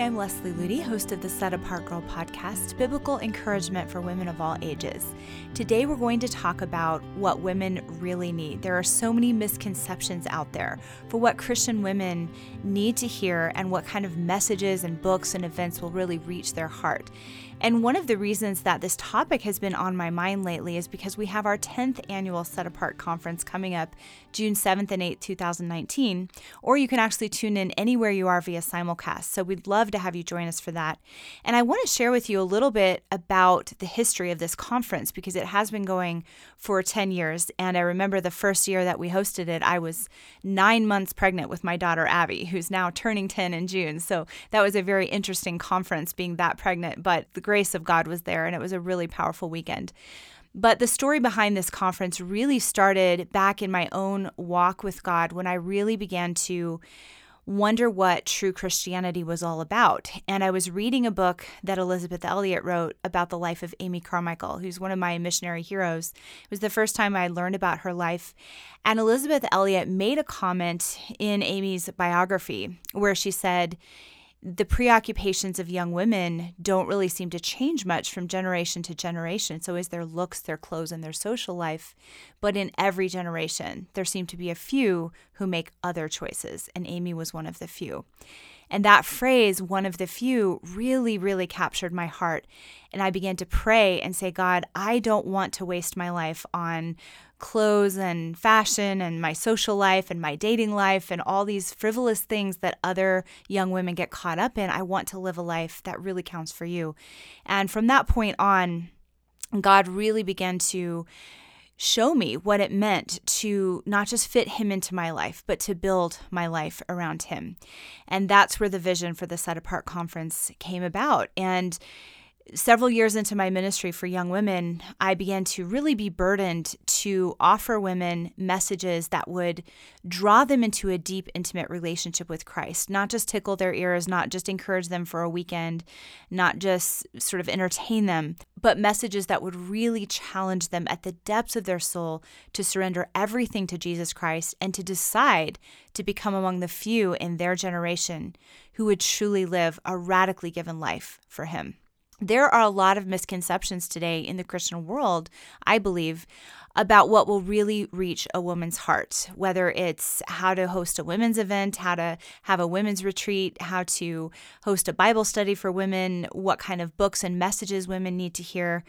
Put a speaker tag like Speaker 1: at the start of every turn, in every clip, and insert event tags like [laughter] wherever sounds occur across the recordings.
Speaker 1: I'm Leslie Ludy, host of the Set Apart Girl podcast, biblical encouragement for women of all ages. Today, we're going to talk about what women really need. There are so many misconceptions out there for what Christian women need to hear and what kind of messages and books and events will really reach their heart. And one of the reasons that this topic has been on my mind lately is because we have our 10th annual Set Apart conference coming up June 7th and 8th, 2019. Or you can actually tune in anywhere you are via simulcast. So we'd love to have you join us for that. And I want to share with you a little bit about the history of this conference because it has been going for 10 years. And I remember the first year that we hosted it, I was nine months pregnant with my daughter Abby, who's now turning 10 in June. So that was a very interesting conference being that pregnant. But the grace of God was there, and it was a really powerful weekend. But the story behind this conference really started back in my own walk with God when I really began to wonder what true Christianity was all about. And I was reading a book that Elisabeth Elliot wrote about the life of Amy Carmichael, who's one of my missionary heroes. It was the first time I learned about her life. And Elisabeth Elliot made a comment in Amy's biography where she said, the preoccupations of young women don't really seem to change much from generation to generation. So, is their looks, their clothes, and their social life. But in every generation, there seem to be a few who make other choices. And Amy was one of the few. And that phrase, one of the few, really, really captured my heart. And I began to pray and say, God, I don't want to waste my life on clothes and fashion and my social life and my dating life and all these frivolous things that other young women get caught up in. I want to live a life that really counts for you. And from that point on, God really began to show me what it meant to not just fit him into my life, but to build my life around him. And that's where the vision for the Set Apart Conference came about. And several years into my ministry for young women, I began to really be burdened to offer women messages that would draw them into a deep, intimate relationship with Christ, not just tickle their ears, not just encourage them for a weekend, not just sort of entertain them, but messages that would really challenge them at the depths of their soul to surrender everything to Jesus Christ and to decide to become among the few in their generation who would truly live a radically given life for Him there are a lot of misconceptions today in the Christian world, I believe, about what will really reach a woman's heart, whether it's how to host a women's event, how to have a women's retreat, how to host a Bible study for women, what kind of books and messages women need to hear.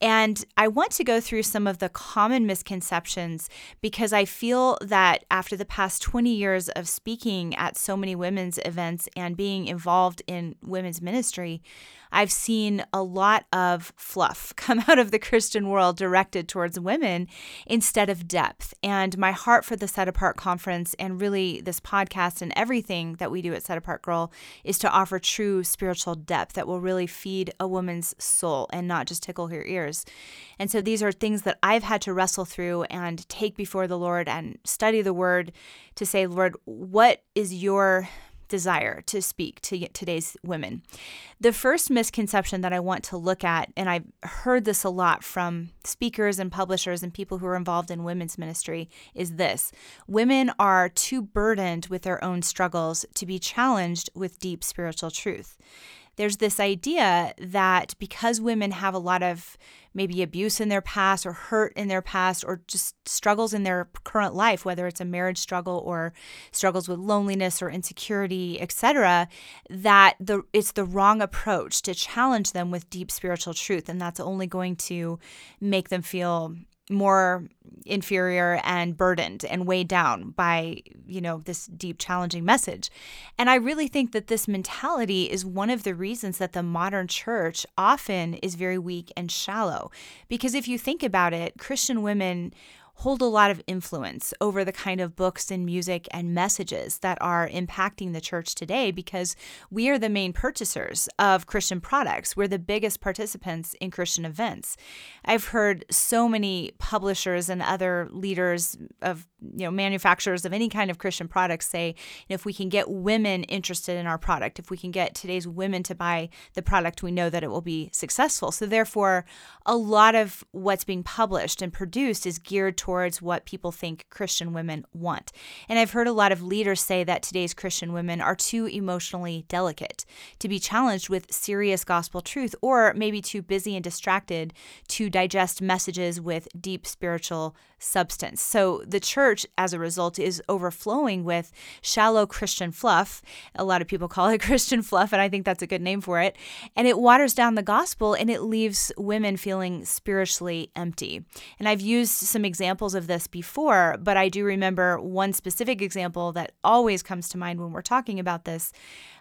Speaker 1: And I want to go through some of the common misconceptions because I feel that after the past 20 years of speaking at so many women's events and being involved in women's ministry, I've seen a lot of fluff [laughs] come out of the Christian world directed towards women instead of depth. And my heart for the Set Apart conference and really this podcast and everything that we do at Set Apart Girl is to offer true spiritual depth that will really feed a woman's soul and not just tickle her ears. And so these are things that I've had to wrestle through and take before the Lord and study the word to say, Lord, what is your desire to speak to today's women. The first misconception that I want to look at, and I've heard this a lot from speakers and publishers and people who are involved in women's ministry, is this women are too burdened with their own struggles to be challenged with deep spiritual truth there's this idea that because women have a lot of maybe abuse in their past or hurt in their past or just struggles in their current life whether it's a marriage struggle or struggles with loneliness or insecurity etc that the it's the wrong approach to challenge them with deep spiritual truth. And that's only going to make them feel more inferior and burdened and weighed down by you know this deep challenging message. And i really think that this mentality is one of the reasons that the modern church often is very weak and shallow. Because if you think about it christian women hold a lot of influence over the kind of books and music and messages that are impacting the church today because we are the main purchasers of Christian products. We're the biggest participants in Christian events. I've heard so many publishers and other leaders of you know manufacturers of any kind of Christian products say if we can get women interested in our product, if we can get today's women to buy the product, we know that it will be successful. So therefore, a lot of what's being published and produced is geared towards towards what people think Christian women want. And I've heard a lot of leaders say that today's Christian women are too emotionally delicate to be challenged with serious gospel truth, or maybe too busy and distracted to digest messages with deep spiritual substance. So the church, as a result, is overflowing with shallow Christian fluff. A lot of people call it [laughs] Christian fluff, and I think that's a good name for it. And it waters down the gospel and it leaves women feeling spiritually empty. And I've used some examples of this before, but I do remember one specific example that always comes to mind when we're talking about this.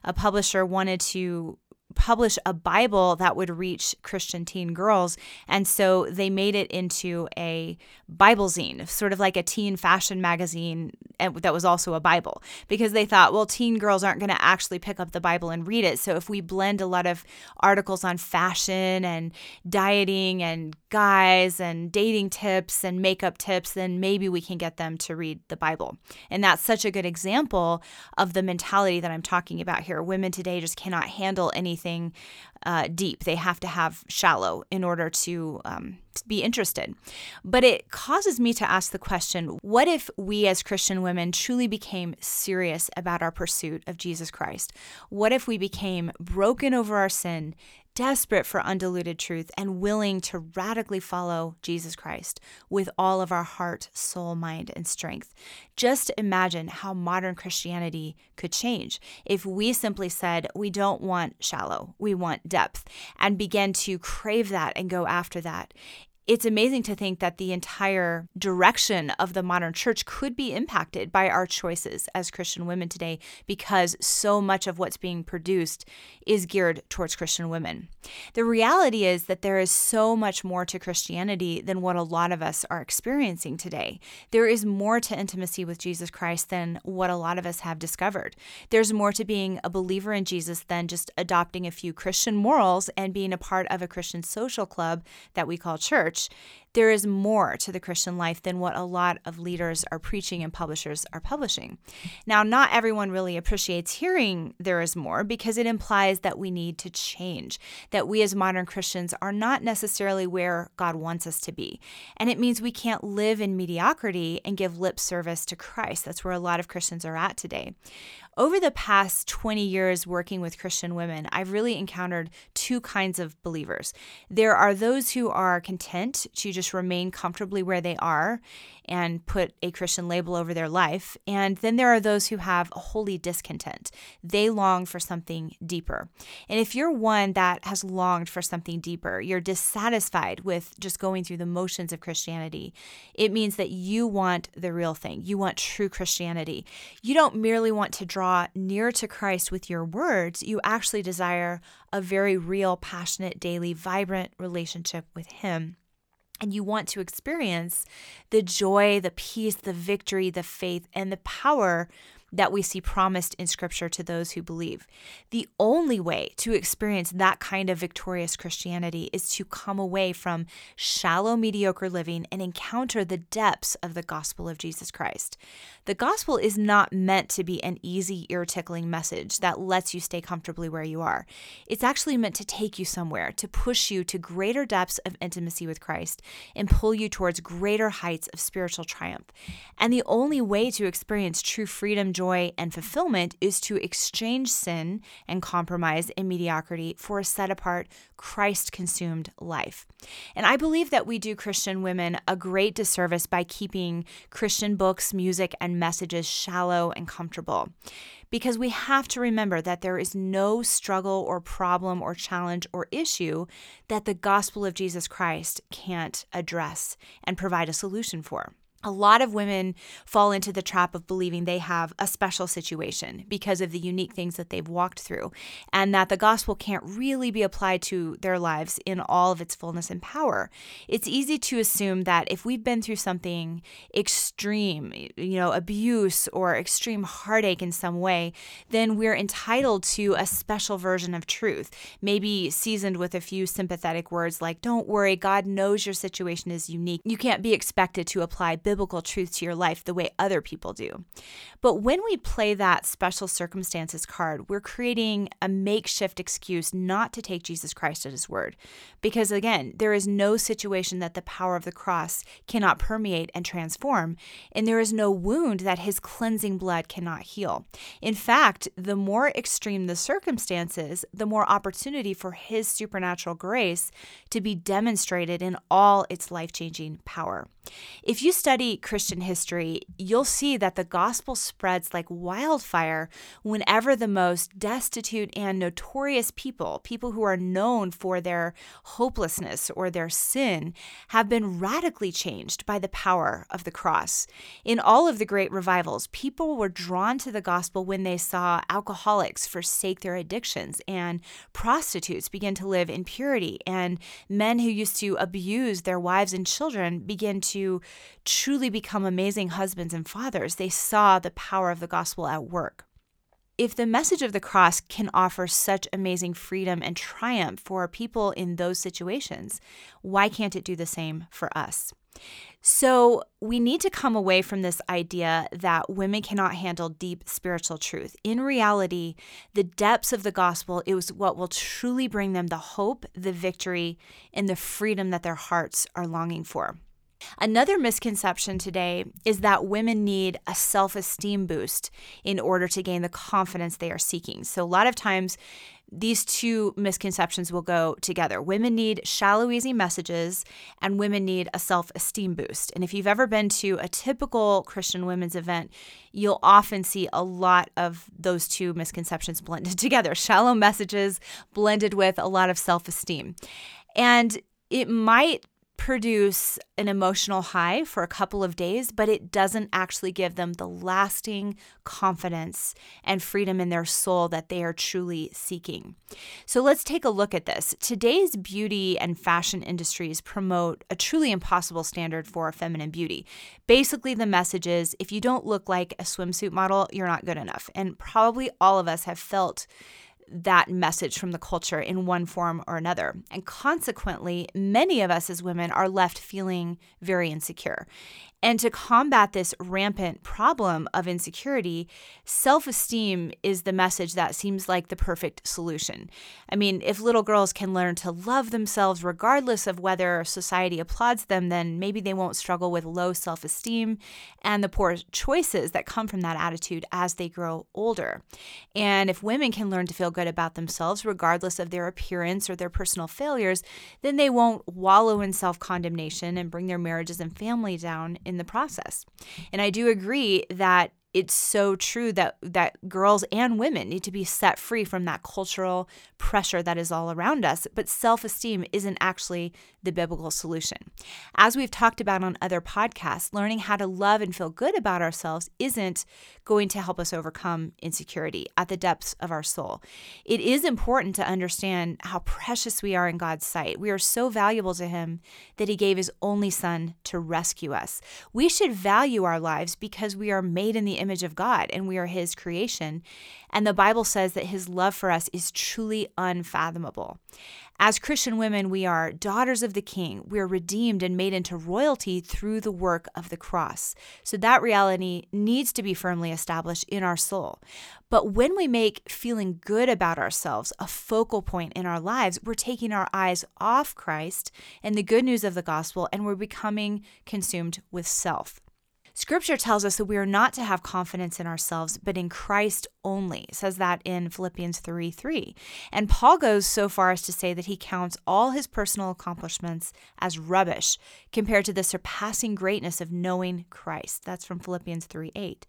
Speaker 1: A publisher wanted to publish a Bible that would reach Christian teen girls. And so they made it into a Bible zine, sort of like a teen fashion magazine that was also a Bible, because they thought, well, teen girls aren't going to actually pick up the Bible and read it. So if we blend a lot of articles on fashion and dieting and guys and dating tips and makeup tips, then maybe we can get them to read the Bible. And that's such a good example of the mentality that I'm talking about here. Women today just cannot handle anything uh, deep. They have to have shallow in order to, um, to be interested. But it causes me to ask the question what if we as Christian women truly became serious about our pursuit of Jesus Christ? What if we became broken over our sin, desperate for undiluted truth and willing to radically follow Jesus Christ with all of our heart, soul, mind, and strength. Just imagine how modern Christianity could change if we simply said, we don't want shallow, we want depth, and began to crave that and go after that it's amazing to think that the entire direction of the modern church could be impacted by our choices as Christian women today because so much of what's being produced is geared towards Christian women. The reality is that there is so much more to Christianity than what a lot of us are experiencing today. There is more to intimacy with Jesus Christ than what a lot of us have discovered. There's more to being a believer in Jesus than just adopting a few Christian morals and being a part of a Christian social club that we call church church, there is more to the Christian life than what a lot of leaders are preaching and publishers are publishing. Now, not everyone really appreciates hearing there is more because it implies that we need to change, that we as modern Christians are not necessarily where God wants us to be. And it means we can't live in mediocrity and give lip service to Christ. That's where a lot of Christians are at today. Over the past 20 years working with Christian women, I've really encountered two kinds of believers. There are those who are content to just remain comfortably where they are and put a Christian label over their life. And then there are those who have a holy discontent. They long for something deeper. And if you're one that has longed for something deeper, you're dissatisfied with just going through the motions of Christianity, it means that you want the real thing. You want true Christianity. You don't merely want to draw near to Christ with your words, you actually desire a very real, passionate, daily, vibrant relationship with Him and you want to experience the joy, the peace, the victory, the faith, and the power that we see promised in Scripture to those who believe. The only way to experience that kind of victorious Christianity is to come away from shallow, mediocre living and encounter the depths of the gospel of Jesus Christ. The gospel is not meant to be an easy, ear tickling message that lets you stay comfortably where you are. It's actually meant to take you somewhere, to push you to greater depths of intimacy with Christ and pull you towards greater heights of spiritual triumph. And the only way to experience true freedom, joy, and fulfillment is to exchange sin and compromise and mediocrity for a set apart, Christ consumed life. And I believe that we do Christian women a great disservice by keeping Christian books, music, and messages shallow and comfortable. Because we have to remember that there is no struggle or problem or challenge or issue that the gospel of Jesus Christ can't address and provide a solution for a lot of women fall into the trap of believing they have a special situation because of the unique things that they've walked through, and that the gospel can't really be applied to their lives in all of its fullness and power. It's easy to assume that if we've been through something extreme, you know, abuse or extreme heartache in some way, then we're entitled to a special version of truth, maybe seasoned with a few sympathetic words like, Don't worry, God knows your situation is unique. You can't be expected to apply biblical truth to your life the way other people do. But when we play that special circumstances card, we're creating a makeshift excuse not to take Jesus Christ at his word. Because again, there is no situation that the power of the cross cannot permeate and transform, and there is no wound that his cleansing blood cannot heal. In fact, the more extreme the circumstances, the more opportunity for his supernatural grace to be demonstrated in all its life changing power. If you study Christian history, you'll see that the gospel spreads like wildfire whenever the most destitute and notorious people, people who are known for their hopelessness or their sin, have been radically changed by the power of the cross. In all of the great revivals, people were drawn to the gospel when they saw alcoholics forsake their addictions and prostitutes begin to live in purity and men who used to abuse their wives and children begin to to truly become amazing husbands and fathers. They saw the power of the gospel at work. If the message of the cross can offer such amazing freedom and triumph for people in those situations, why can't it do the same for us? So, we need to come away from this idea that women cannot handle deep spiritual truth. In reality, the depths of the gospel is what will truly bring them the hope, the victory, and the freedom that their hearts are longing for. Another misconception today is that women need a self esteem boost in order to gain the confidence they are seeking. So, a lot of times, these two misconceptions will go together. Women need shallow, easy messages, and women need a self esteem boost. And if you've ever been to a typical Christian women's event, you'll often see a lot of those two misconceptions blended [laughs] together shallow messages blended with a lot of self esteem. And it might produce an emotional high for a couple of days, but it doesn't actually give them the lasting confidence and freedom in their soul that they are truly seeking. So let's take a look at this. Today's beauty and fashion industries promote a truly impossible standard for feminine beauty. Basically, the message is if you don't look like a swimsuit model, you're not good enough. And probably all of us have felt that message from the culture in one form or another. And consequently, many of us as women are left feeling very insecure. And to combat this rampant problem of insecurity, self esteem is the message that seems like the perfect solution. I mean, if little girls can learn to love themselves regardless of whether society applauds them, then maybe they won't struggle with low self esteem and the poor choices that come from that attitude as they grow older. And if women can learn to feel good about themselves regardless of their appearance or their personal failures, then they won't wallow in self condemnation and bring their marriages and family down in the process. And I do agree that it's so true that that girls and women need to be set free from that cultural pressure that is all around us but self-esteem isn't actually the biblical solution. As we've talked about on other podcasts learning how to love and feel good about ourselves isn't going to help us overcome insecurity at the depths of our soul. It is important to understand how precious we are in God's sight. We are so valuable to him that he gave his only son to rescue us. We should value our lives because we are made in the image of God and we are his creation. And the Bible says that his love for us is truly unfathomable. As Christian women, we are daughters of the King. We are redeemed and made into royalty through the work of the cross. So that reality needs to be firmly established in our soul. But when we make feeling good about ourselves a focal point in our lives, we're taking our eyes off Christ and the good news of the gospel, and we're becoming consumed with self. Scripture tells us that we are not to have confidence in ourselves, but in Christ only. It says that in Philippians 3 3. And Paul goes so far as to say that he counts all his personal accomplishments as rubbish compared to the surpassing greatness of knowing Christ. That's from Philippians 3 8.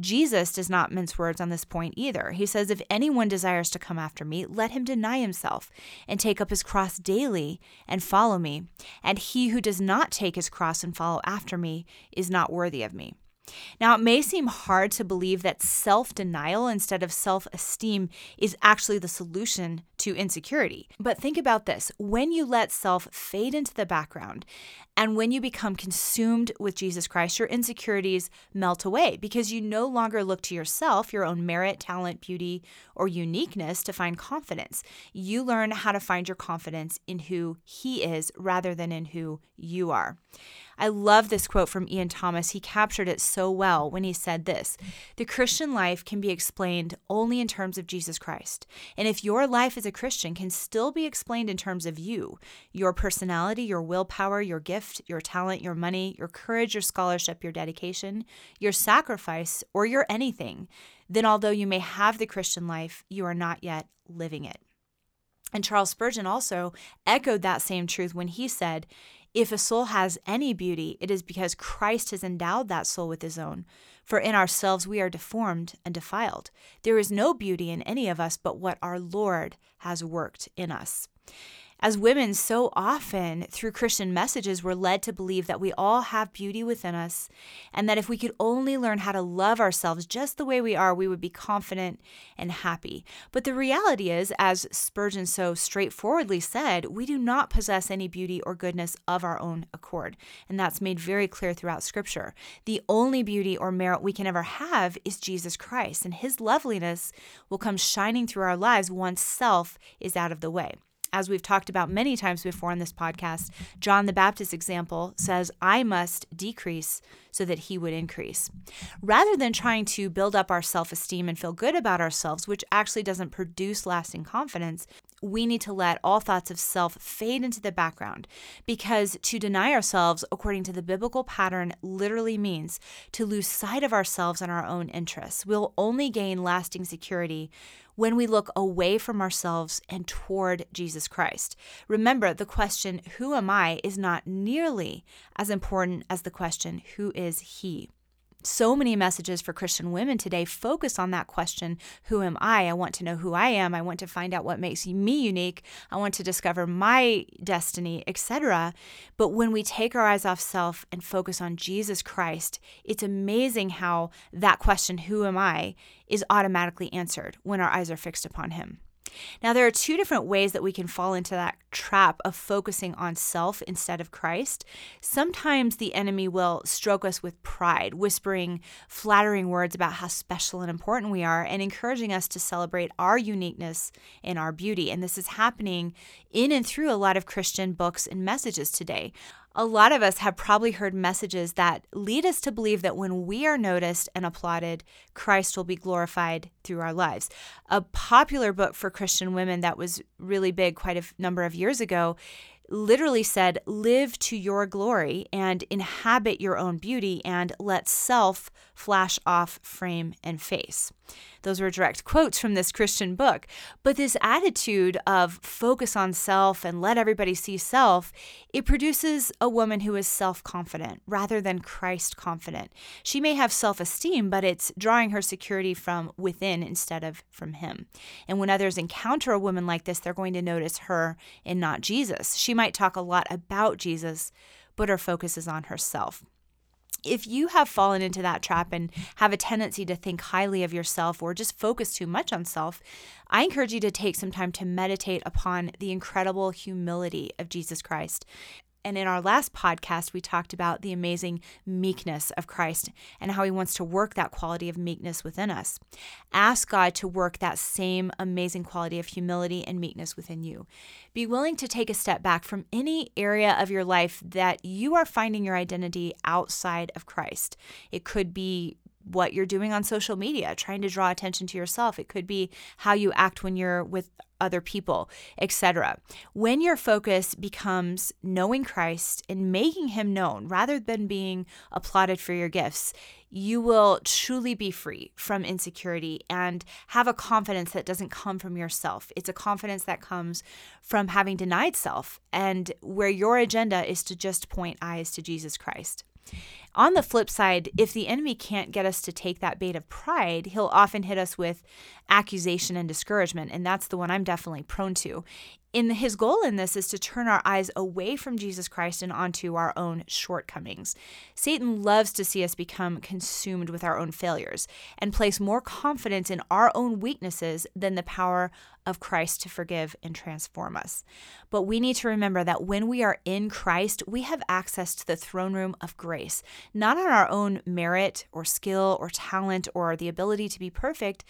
Speaker 1: Jesus does not mince words on this point either. He says, If anyone desires to come after me, let him deny himself and take up his cross daily and follow me. And he who does not take his cross and follow after me is not worthy of me. Now, it may seem hard to believe that self denial instead of self esteem is actually the solution to insecurity. But think about this when you let self fade into the background and when you become consumed with Jesus Christ, your insecurities melt away because you no longer look to yourself, your own merit, talent, beauty, or uniqueness to find confidence. You learn how to find your confidence in who He is rather than in who you are. I love this quote from Ian Thomas. He captured it so well when he said this The Christian life can be explained only in terms of Jesus Christ. And if your life as Christian can still be explained in terms of you, your personality, your willpower, your gift, your talent, your money, your courage, your scholarship, your dedication, your sacrifice, or your anything, then although you may have the Christian life, you are not yet living it. And Charles Spurgeon also echoed that same truth when he said, if a soul has any beauty, it is because Christ has endowed that soul with his own. For in ourselves we are deformed and defiled. There is no beauty in any of us but what our Lord has worked in us. As women, so often through Christian messages, we're led to believe that we all have beauty within us, and that if we could only learn how to love ourselves just the way we are, we would be confident and happy. But the reality is, as Spurgeon so straightforwardly said, we do not possess any beauty or goodness of our own accord. And that's made very clear throughout Scripture. The only beauty or merit we can ever have is Jesus Christ, and his loveliness will come shining through our lives once self is out of the way as we've talked about many times before on this podcast, John the Baptist example says, I must decrease so that he would increase. Rather than trying to build up our self esteem and feel good about ourselves, which actually doesn't produce lasting confidence, we need to let all thoughts of self fade into the background because to deny ourselves, according to the biblical pattern, literally means to lose sight of ourselves and our own interests. We'll only gain lasting security when we look away from ourselves and toward Jesus Christ. Remember, the question, Who am I, is not nearly as important as the question, Who is He? So many messages for Christian women today focus on that question Who am I? I want to know who I am. I want to find out what makes me unique. I want to discover my destiny, etc. But when we take our eyes off self and focus on Jesus Christ, it's amazing how that question, Who am I? is automatically answered when our eyes are fixed upon Him. Now, there are two different ways that we can fall into that trap of focusing on self instead of Christ. Sometimes the enemy will stroke us with pride, whispering flattering words about how special and important we are, and encouraging us to celebrate our uniqueness and our beauty. And this is happening in and through a lot of Christian books and messages today a lot of us have probably heard messages that lead us to believe that when we are noticed and applauded, Christ will be glorified through our lives. A popular book for Christian women that was really big quite a number of years ago literally said, Live to your glory and inhabit your own beauty and let self flash off frame and face. Those were direct quotes from this Christian book. But this attitude of focus on self and let everybody see self, it produces a woman who is self confident rather than Christ confident. She may have self esteem, but it's drawing her security from within instead of from Him. And when others encounter a woman like this, they're going to notice her and not Jesus. She might talk a lot about Jesus, but her focus is on herself if you have fallen into that trap and have a tendency to think highly of yourself or just focus too much on self, I encourage you to take some time to meditate upon the incredible humility of Jesus Christ. And in our last podcast, we talked about the amazing meekness of Christ and how he wants to work that quality of meekness within us. Ask God to work that same amazing quality of humility and meekness within you. Be willing to take a step back from any area of your life that you are finding your identity outside of Christ. It could be what you're doing on social media, trying to draw attention to yourself. It could be how you act when you're with other people, etc. When your focus becomes knowing Christ and making him known rather than being applauded for your gifts, you will truly be free from insecurity and have a confidence that doesn't come from yourself. It's a confidence that comes from having denied self and where your agenda is to just point eyes to Jesus Christ. On the flip side, if the enemy can't get us to take that bait of pride, he'll often hit us with accusation and discouragement. And that's the one I'm definitely prone to. In his goal in this is to turn our eyes away from Jesus Christ and onto our own shortcomings. Satan loves to see us become consumed with our own failures and place more confidence in our own weaknesses than the power of Christ to forgive and transform us. But we need to remember that when we are in Christ, we have access to the throne room of grace, not on our own merit or skill or talent or the ability to be perfect,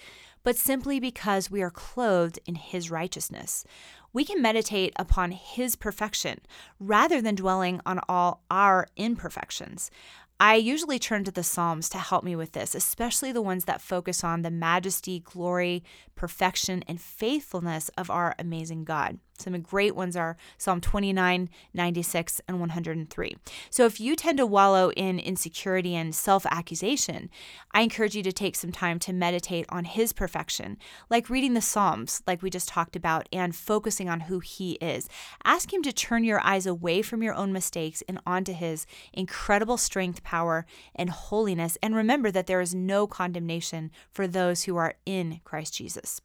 Speaker 1: but simply because we are clothed in His righteousness. We can meditate upon His perfection rather than dwelling on all our imperfections. I usually turn to the Psalms to help me with this, especially the ones that focus on the majesty, glory, perfection, and faithfulness of our amazing God. Some great ones are Psalm 29, 96, and 103. So if you tend to wallow in insecurity and self accusation, I encourage you to take some time to meditate on His perfection, like reading the Psalms, like we just talked about, and focusing on who He is. Ask Him to turn your eyes away from your own mistakes and onto His incredible strength, power, and holiness. And remember that there is no condemnation for those who are in Christ Jesus.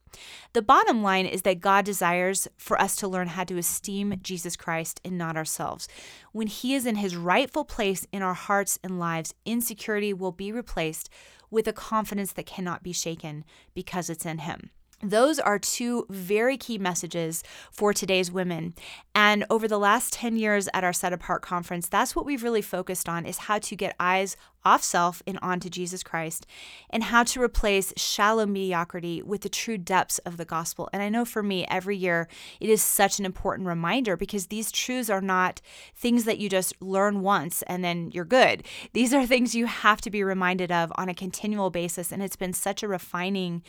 Speaker 1: The bottom line is that God desires for us to learn how to esteem Jesus Christ and not ourselves. When He is in His rightful place in our hearts and lives, insecurity will be replaced with a confidence that cannot be shaken because it's in Him. Those are two very key messages for today's women. And over the last 10 years at our Set Apart conference, that's what we've really focused on is how to get eyes off self and onto Jesus Christ and how to replace shallow mediocrity with the true depths of the gospel. And I know for me, every year it is such an important reminder because these truths are not things that you just learn once and then you're good. These are things you have to be reminded of on a continual basis. And it's been such a refining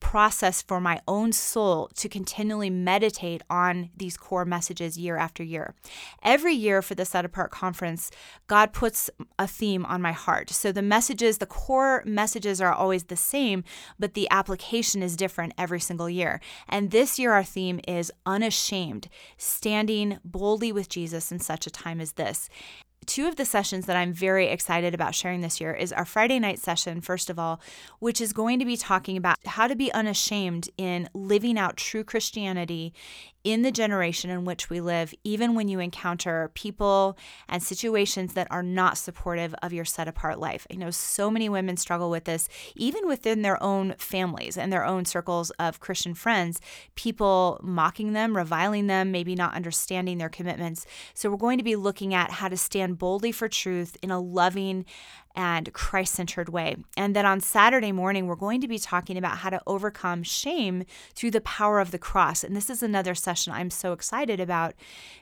Speaker 1: process for my own soul to continually meditate on these core messages year after year. Every year for the Set Apart Conference, God puts a theme on my heart. So the messages, the core messages are always the same, but the application is different every single year. And this year, our theme is unashamed, standing boldly with Jesus in such a time as this two of the sessions that I'm very excited about sharing this year is our Friday night session, first of all, which is going to be talking about how to be unashamed in living out true Christianity in the generation in which we live, even when you encounter people and situations that are not supportive of your set apart life. I know so many women struggle with this, even within their own families and their own circles of Christian friends, people mocking them, reviling them, maybe not understanding their commitments. So, we're going to be looking at how to stand boldly for truth in a loving and Christ centered way. And then on Saturday morning, we're going to be talking about how to overcome shame through the power of the cross. And this is another session I'm so excited about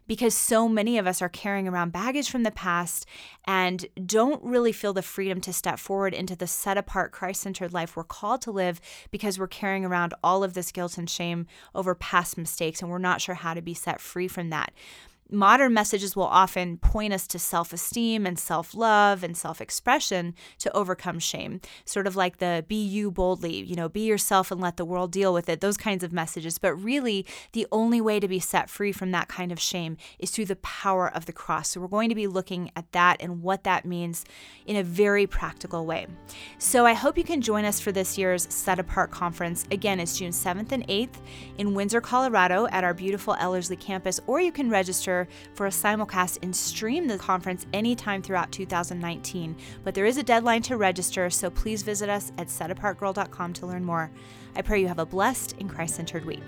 Speaker 1: because so many of us are carrying around baggage from the past and don't really feel the freedom to step forward into the set apart, Christ centered life we're called to live because we're carrying around all of this guilt and shame over past mistakes and we're not sure how to be set free from that modern messages will often point us to self esteem and self love and self expression to overcome shame. Sort of like the be you boldly, you know, be yourself and let the world deal with it, those kinds of messages. But really, the only way to be set free from that kind of shame is through the power of the cross. So we're going to be looking at that and what that means in a very practical way. So I hope you can join us for this year's Set Apart Conference. Again, it's June 7th and 8th in Windsor, Colorado at our beautiful Ellerslie campus, or you can register for a simulcast and stream the conference anytime throughout 2019. But there is a deadline to register, so please visit us at setapartgirl.com to learn more. I pray you have a blessed and Christ centered week.